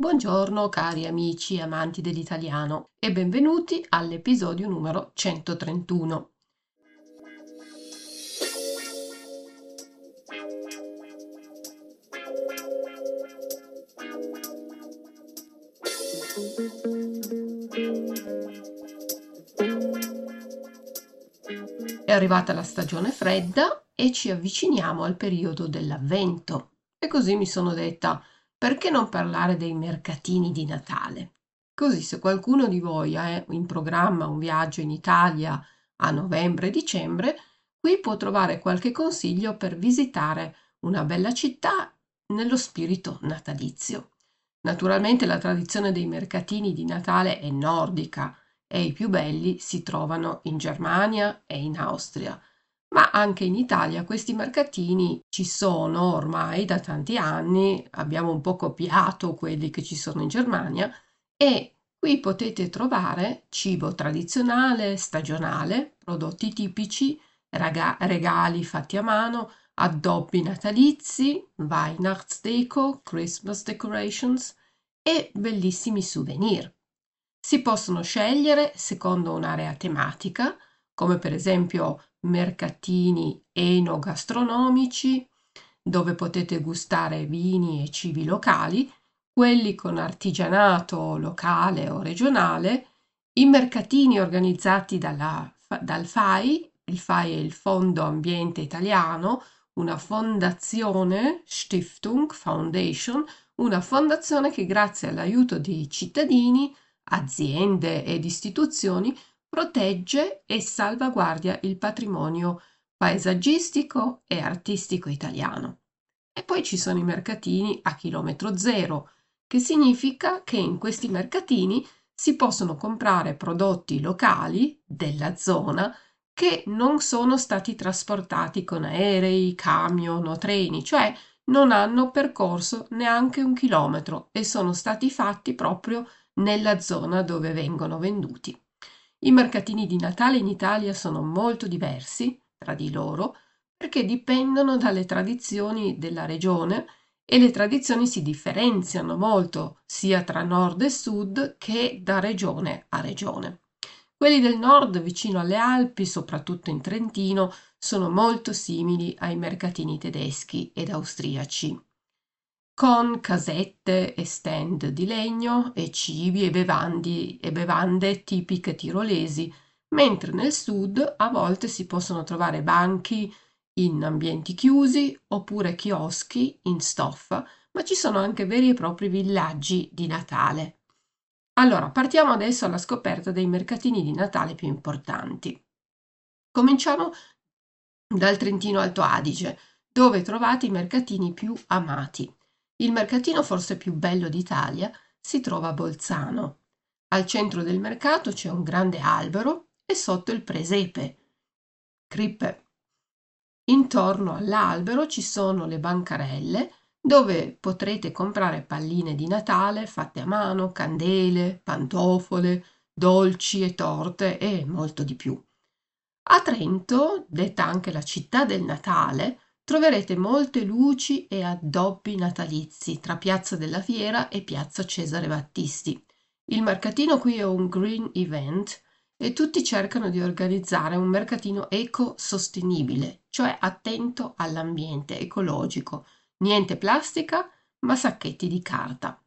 Buongiorno cari amici e amanti dell'italiano e benvenuti all'episodio numero 131. È arrivata la stagione fredda e ci avviciniamo al periodo dell'avvento. E così mi sono detta, perché non parlare dei mercatini di Natale? Così se qualcuno di voi ha in programma un viaggio in Italia a novembre-dicembre, qui può trovare qualche consiglio per visitare una bella città nello spirito natalizio. Naturalmente la tradizione dei mercatini di Natale è nordica, e i più belli si trovano in Germania e in Austria. Ma anche in Italia questi mercatini ci sono ormai da tanti anni, abbiamo un po' copiato quelli che ci sono in Germania e qui potete trovare cibo tradizionale, stagionale, prodotti tipici, raga- regali fatti a mano, addobbi natalizi, Weihnachtsdeko, Christmas decorations e bellissimi souvenir. Si possono scegliere secondo un'area tematica, come per esempio mercatini enogastronomici, dove potete gustare vini e cibi locali, quelli con artigianato locale o regionale, i mercatini organizzati dalla, dal FAI, il FAI è il Fondo Ambiente Italiano, una fondazione, Stiftung, Foundation, una fondazione che grazie all'aiuto dei cittadini aziende ed istituzioni protegge e salvaguardia il patrimonio paesaggistico e artistico italiano. E poi ci sono i mercatini a chilometro zero, che significa che in questi mercatini si possono comprare prodotti locali della zona che non sono stati trasportati con aerei, camion o treni, cioè non hanno percorso neanche un chilometro e sono stati fatti proprio nella zona dove vengono venduti. I mercatini di Natale in Italia sono molto diversi tra di loro perché dipendono dalle tradizioni della regione e le tradizioni si differenziano molto sia tra nord e sud che da regione a regione. Quelli del nord, vicino alle Alpi, soprattutto in Trentino, sono molto simili ai mercatini tedeschi ed austriaci con casette e stand di legno e cibi e, bevandi, e bevande tipiche tirolesi, mentre nel sud a volte si possono trovare banchi in ambienti chiusi oppure chioschi in stoffa, ma ci sono anche veri e propri villaggi di Natale. Allora, partiamo adesso alla scoperta dei mercatini di Natale più importanti. Cominciamo dal Trentino Alto Adige, dove trovate i mercatini più amati. Il mercatino forse più bello d'Italia si trova a Bolzano. Al centro del mercato c'è un grande albero e sotto il presepe. Crippe. Intorno all'albero ci sono le bancarelle dove potrete comprare palline di Natale fatte a mano, candele, pantofole, dolci e torte e molto di più. A Trento, detta anche la città del Natale, troverete molte luci e addobbi natalizi tra Piazza della Fiera e Piazza Cesare Battisti. Il mercatino qui è un green event e tutti cercano di organizzare un mercatino eco-sostenibile, cioè attento all'ambiente ecologico. Niente plastica, ma sacchetti di carta.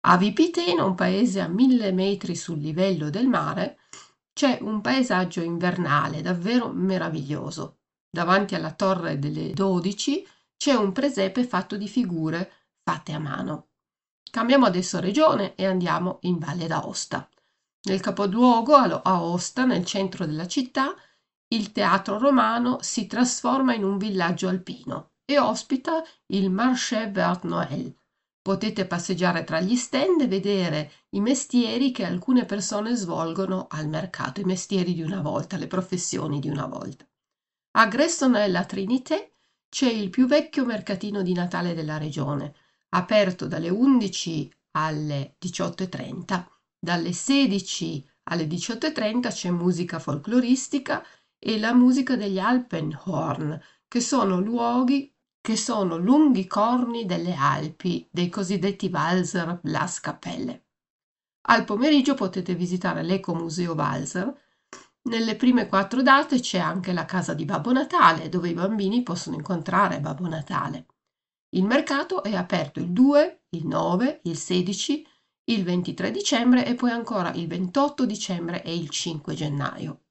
A Vipiteno, un paese a mille metri sul livello del mare, c'è un paesaggio invernale davvero meraviglioso. Davanti alla torre delle dodici c'è un presepe fatto di figure fatte a mano. Cambiamo adesso regione e andiamo in Valle d'Aosta. Nel capoluogo, Aosta, nel centro della città, il teatro romano si trasforma in un villaggio alpino e ospita il Marché Vert Noël. Potete passeggiare tra gli stand e vedere i mestieri che alcune persone svolgono al mercato, i mestieri di una volta, le professioni di una volta. A Gressonella Trinité c'è il più vecchio mercatino di Natale della regione, aperto dalle 11 alle 18.30. Dalle 16 alle 18.30 c'è musica folcloristica e la musica degli Alpenhorn, che sono luoghi che sono lunghi corni delle Alpi, dei cosiddetti Walser Blaskapelle. Al pomeriggio potete visitare l'Ecomuseo Walser. Nelle prime quattro date c'è anche la casa di Babbo Natale, dove i bambini possono incontrare Babbo Natale. Il mercato è aperto il 2, il 9, il 16, il 23 dicembre e poi ancora il 28 dicembre e il 5 gennaio.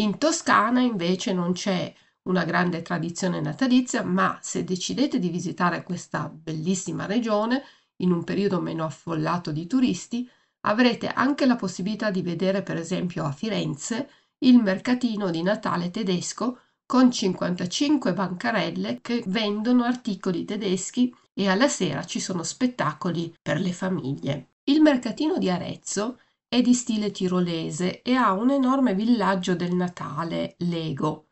In Toscana invece non c'è una grande tradizione natalizia, ma se decidete di visitare questa bellissima regione in un periodo meno affollato di turisti, avrete anche la possibilità di vedere per esempio a Firenze il mercatino di Natale tedesco con 55 bancarelle che vendono articoli tedeschi e alla sera ci sono spettacoli per le famiglie. Il mercatino di Arezzo è di stile tirolese e ha un enorme villaggio del Natale Lego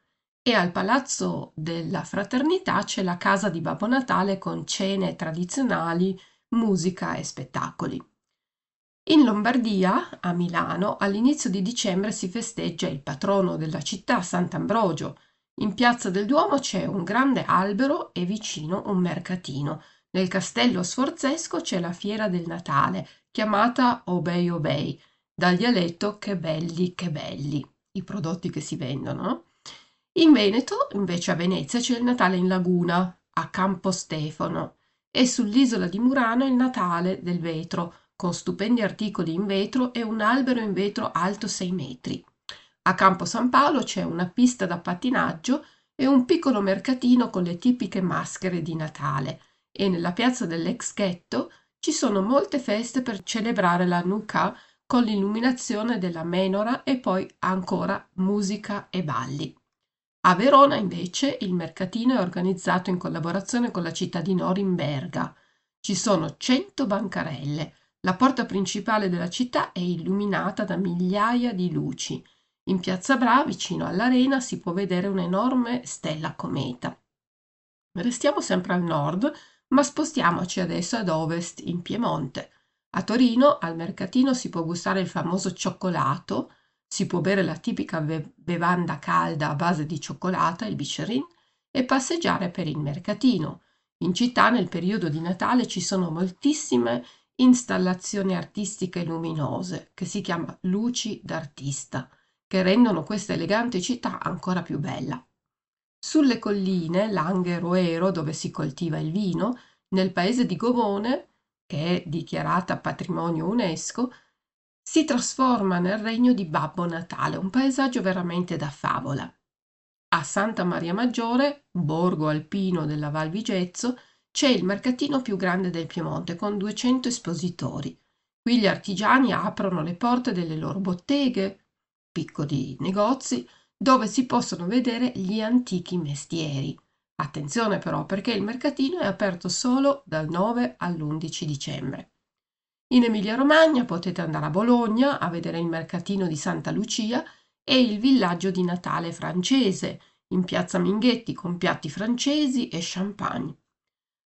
e al Palazzo della Fraternità c'è la casa di Babbo Natale con cene tradizionali, musica e spettacoli. In Lombardia, a Milano, all'inizio di dicembre si festeggia il patrono della città, Sant'Ambrogio. In piazza del Duomo c'è un grande albero e vicino un mercatino. Nel castello sforzesco c'è la fiera del Natale, chiamata Obei Obei, dal dialetto che belli, che belli, i prodotti che si vendono. In Veneto, invece a Venezia, c'è il Natale in laguna, a Campo Stefano, e sull'isola di Murano il Natale del vetro, con stupendi articoli in vetro e un albero in vetro alto 6 metri. A Campo San Paolo c'è una pista da pattinaggio e un piccolo mercatino con le tipiche maschere di Natale e nella piazza dell'ex ghetto ci sono molte feste per celebrare la Nuka con l'illuminazione della menora e poi ancora musica e balli. A Verona, invece, il mercatino è organizzato in collaborazione con la città di Norimberga. Ci sono 100 bancarelle. La porta principale della città è illuminata da migliaia di luci. In Piazza Bra, vicino all'arena, si può vedere un'enorme stella cometa. Restiamo sempre al nord, ma spostiamoci adesso ad ovest, in Piemonte. A Torino, al mercatino, si può gustare il famoso cioccolato, si può bere la tipica bevanda calda a base di cioccolata, il bicerin, e passeggiare per il mercatino. In città nel periodo di Natale ci sono moltissime installazioni artistiche luminose che si chiama luci d'artista, che rendono questa elegante città ancora più bella. Sulle colline, Langhe Roero, dove si coltiva il vino, nel paese di Govone, che è dichiarata patrimonio UNESCO, si trasforma nel regno di Babbo Natale, un paesaggio veramente da favola. A Santa Maria Maggiore, borgo alpino della Val Vigezzo, c'è il mercatino più grande del Piemonte con 200 espositori. Qui gli artigiani aprono le porte delle loro botteghe, piccoli negozi, dove si possono vedere gli antichi mestieri. Attenzione però perché il mercatino è aperto solo dal 9 all'11 dicembre. In Emilia-Romagna potete andare a Bologna a vedere il mercatino di Santa Lucia e il villaggio di Natale francese, in piazza Minghetti con piatti francesi e champagne.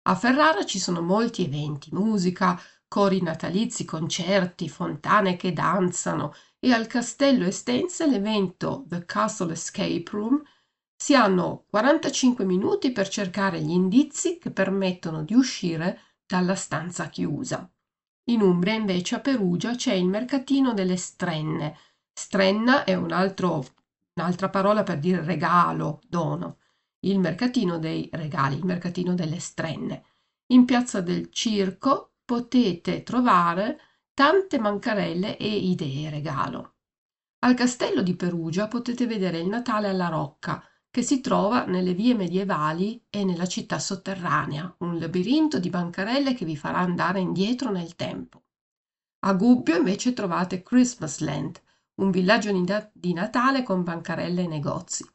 A Ferrara ci sono molti eventi, musica, cori natalizi, concerti, fontane che danzano e al castello Estense l'evento The Castle Escape Room si hanno 45 minuti per cercare gli indizi che permettono di uscire dalla stanza chiusa. In Umbria, invece, a Perugia c'è il mercatino delle strenne. Strenna è un altro, un'altra parola per dire regalo, dono. Il mercatino dei regali, il mercatino delle strenne. In piazza del circo potete trovare tante mancarelle e idee regalo. Al castello di Perugia potete vedere il Natale alla Rocca, che si trova nelle vie medievali e nella città sotterranea, un labirinto di bancarelle che vi farà andare indietro nel tempo. A Gubbio invece trovate Christmasland, un villaggio di Natale con bancarelle e negozi.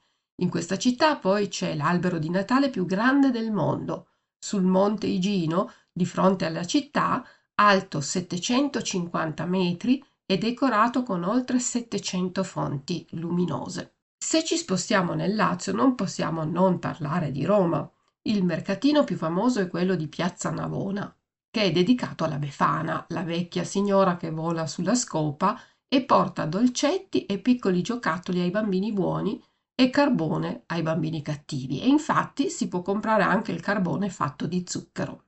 In questa città poi c'è l'albero di Natale più grande del mondo. Sul monte Igino, di fronte alla città, alto 750 metri e decorato con oltre 700 fonti luminose. Se ci spostiamo nel Lazio non possiamo non parlare di Roma. Il mercatino più famoso è quello di Piazza Navona, che è dedicato alla Befana, la vecchia signora che vola sulla scopa e porta dolcetti e piccoli giocattoli ai bambini buoni e carbone ai bambini cattivi e infatti si può comprare anche il carbone fatto di zucchero.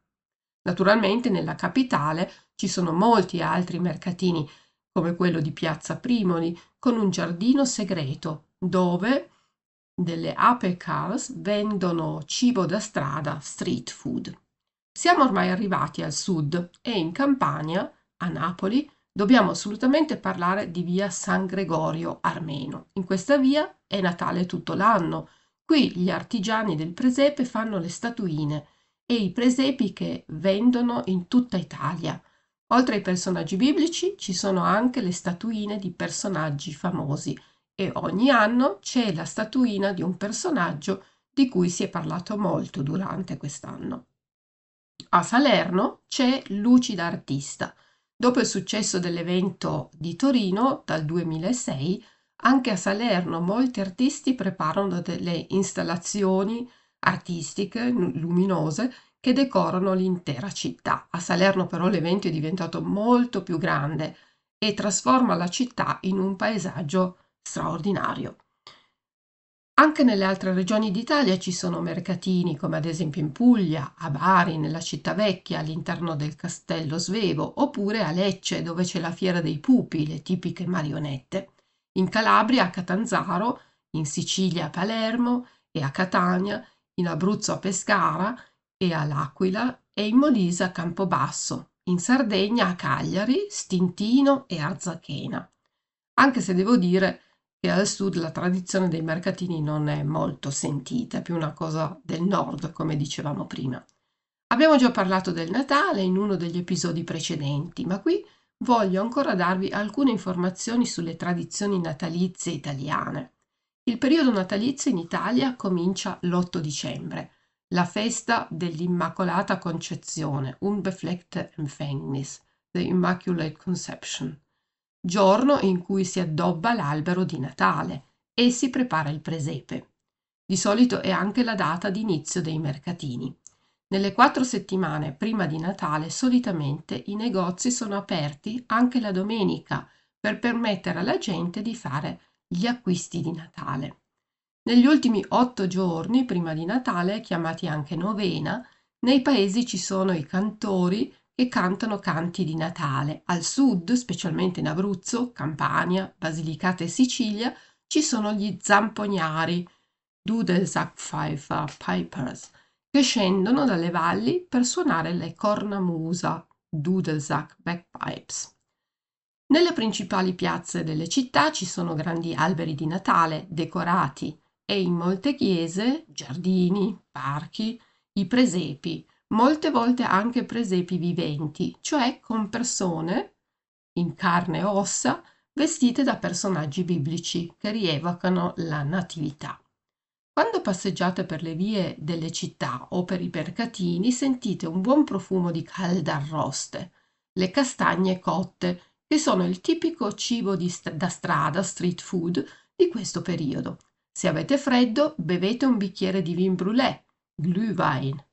Naturalmente nella capitale ci sono molti altri mercatini come quello di Piazza Primoli con un giardino segreto dove delle ape cars vendono cibo da strada, street food. Siamo ormai arrivati al sud e in Campania, a Napoli, dobbiamo assolutamente parlare di via San Gregorio Armeno. In questa via è Natale tutto l'anno. Qui gli artigiani del presepe fanno le statuine e i presepi che vendono in tutta Italia. Oltre ai personaggi biblici ci sono anche le statuine di personaggi famosi e ogni anno c'è la statuina di un personaggio di cui si è parlato molto durante quest'anno. A Salerno c'è Lucida Artista. Dopo il successo dell'evento di Torino dal 2006, anche a Salerno molti artisti preparano delle installazioni artistiche luminose che decorano l'intera città. A Salerno però l'evento è diventato molto più grande e trasforma la città in un paesaggio straordinario. Anche nelle altre regioni d'Italia ci sono mercatini, come ad esempio in Puglia, a Bari, nella città vecchia, all'interno del castello Svevo, oppure a Lecce, dove c'è la fiera dei pupi, le tipiche marionette. In Calabria, a Catanzaro, in Sicilia a Palermo e a Catania, in Abruzzo a Pescara e all'Aquila e in Molise a Campobasso, in Sardegna a Cagliari, Stintino e Arzachena. Anche se devo dire che al sud la tradizione dei mercatini non è molto sentita, è più una cosa del nord, come dicevamo prima. Abbiamo già parlato del Natale in uno degli episodi precedenti, ma qui voglio ancora darvi alcune informazioni sulle tradizioni natalizie italiane. Il periodo natalizio in Italia comincia l'8 dicembre, la festa dell'Immacolata Concezione, Unbefleckte Empfängnis, the Immaculate Conception, giorno in cui si addobba l'albero di Natale e si prepara il presepe. Di solito è anche la data di inizio dei mercatini. Nelle quattro settimane prima di Natale solitamente i negozi sono aperti anche la domenica per permettere alla gente di fare gli acquisti di Natale. Negli ultimi otto giorni prima di Natale, chiamati anche novena, nei paesi ci sono i cantori che cantano canti di Natale. Al sud, specialmente in Abruzzo, Campania, Basilicata e Sicilia, ci sono gli zampognari, Dudelsackpfeifer, Pipers, che scendono dalle valli per suonare le cornamusa, Dudelsack Bagpipes. Nelle principali piazze delle città ci sono grandi alberi di Natale decorati e in molte chiese, giardini, parchi, i presepi, molte volte anche presepi viventi, cioè con persone in carne e ossa vestite da personaggi biblici che rievocano la natività. Quando passeggiate per le vie delle città o per i mercatini sentite un buon profumo di calde arroste, le castagne cotte, che sono il tipico cibo st- da strada, street food, di questo periodo. Se avete freddo, bevete un bicchiere di vin brûlé, Glühwein,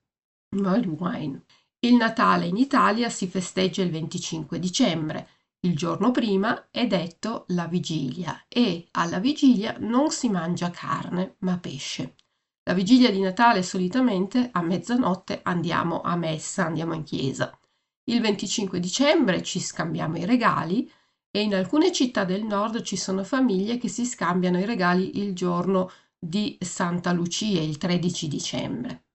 Wine. Il Natale in Italia si festeggia il 25 dicembre. Il giorno prima è detto la vigilia e alla vigilia non si mangia carne ma pesce. La vigilia di Natale solitamente a mezzanotte andiamo a messa, andiamo in chiesa. Il 25 dicembre ci scambiamo i regali e in alcune città del nord ci sono famiglie che si scambiano i regali il giorno di Santa Lucia, il 13 dicembre.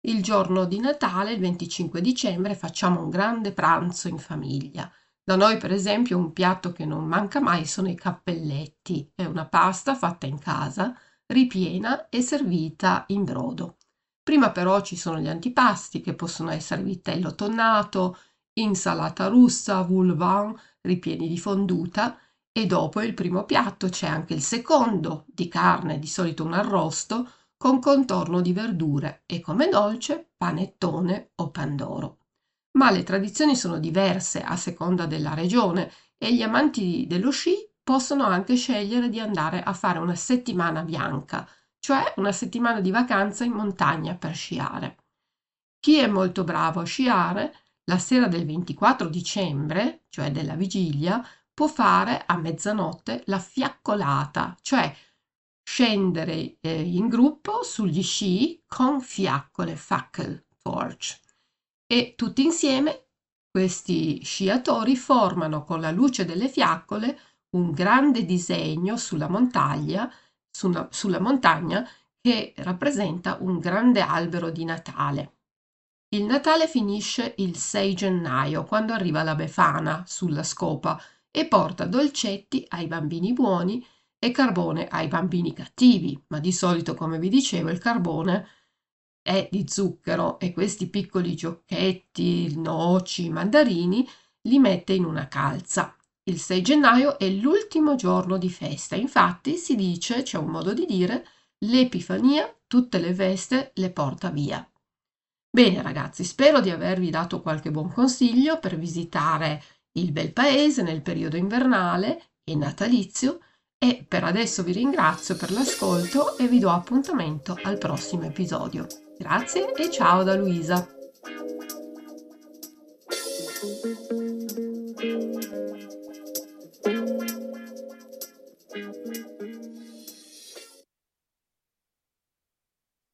Il giorno di Natale, il 25 dicembre, facciamo un grande pranzo in famiglia. Da noi, per esempio, un piatto che non manca mai sono i cappelletti. È una pasta fatta in casa, ripiena e servita in brodo. Prima però ci sono gli antipasti che possono essere vitello tonnato, insalata russa, vulvan, ripieni di fonduta e dopo il primo piatto c'è anche il secondo, di carne, di solito un arrosto, con contorno di verdure e come dolce panettone o pandoro. Ma le tradizioni sono diverse a seconda della regione e gli amanti dello sci possono anche scegliere di andare a fare una settimana bianca, cioè una settimana di vacanza in montagna per sciare. Chi è molto bravo a sciare la sera del 24 dicembre, cioè della vigilia, può fare a mezzanotte la fiaccolata, cioè scendere eh, in gruppo sugli sci con fiaccole, fackel, torch. E tutti insieme questi sciatori formano con la luce delle fiaccole un grande disegno sulla montagna, sulla, sulla montagna che rappresenta un grande albero di Natale. Il Natale finisce il 6 gennaio, quando arriva la Befana sulla scopa e porta dolcetti ai bambini buoni e carbone ai bambini cattivi, ma di solito, come vi dicevo, il carbone è di zucchero e questi piccoli giochetti, noci, mandarini li mette in una calza. Il 6 gennaio è l'ultimo giorno di festa, infatti si dice, c'è un modo di dire, l'Epifania tutte le feste le porta via. Bene ragazzi, spero di avervi dato qualche buon consiglio per visitare il bel paese nel periodo invernale e natalizio e per adesso vi ringrazio per l'ascolto e vi do appuntamento al prossimo episodio. Grazie e ciao da Luisa.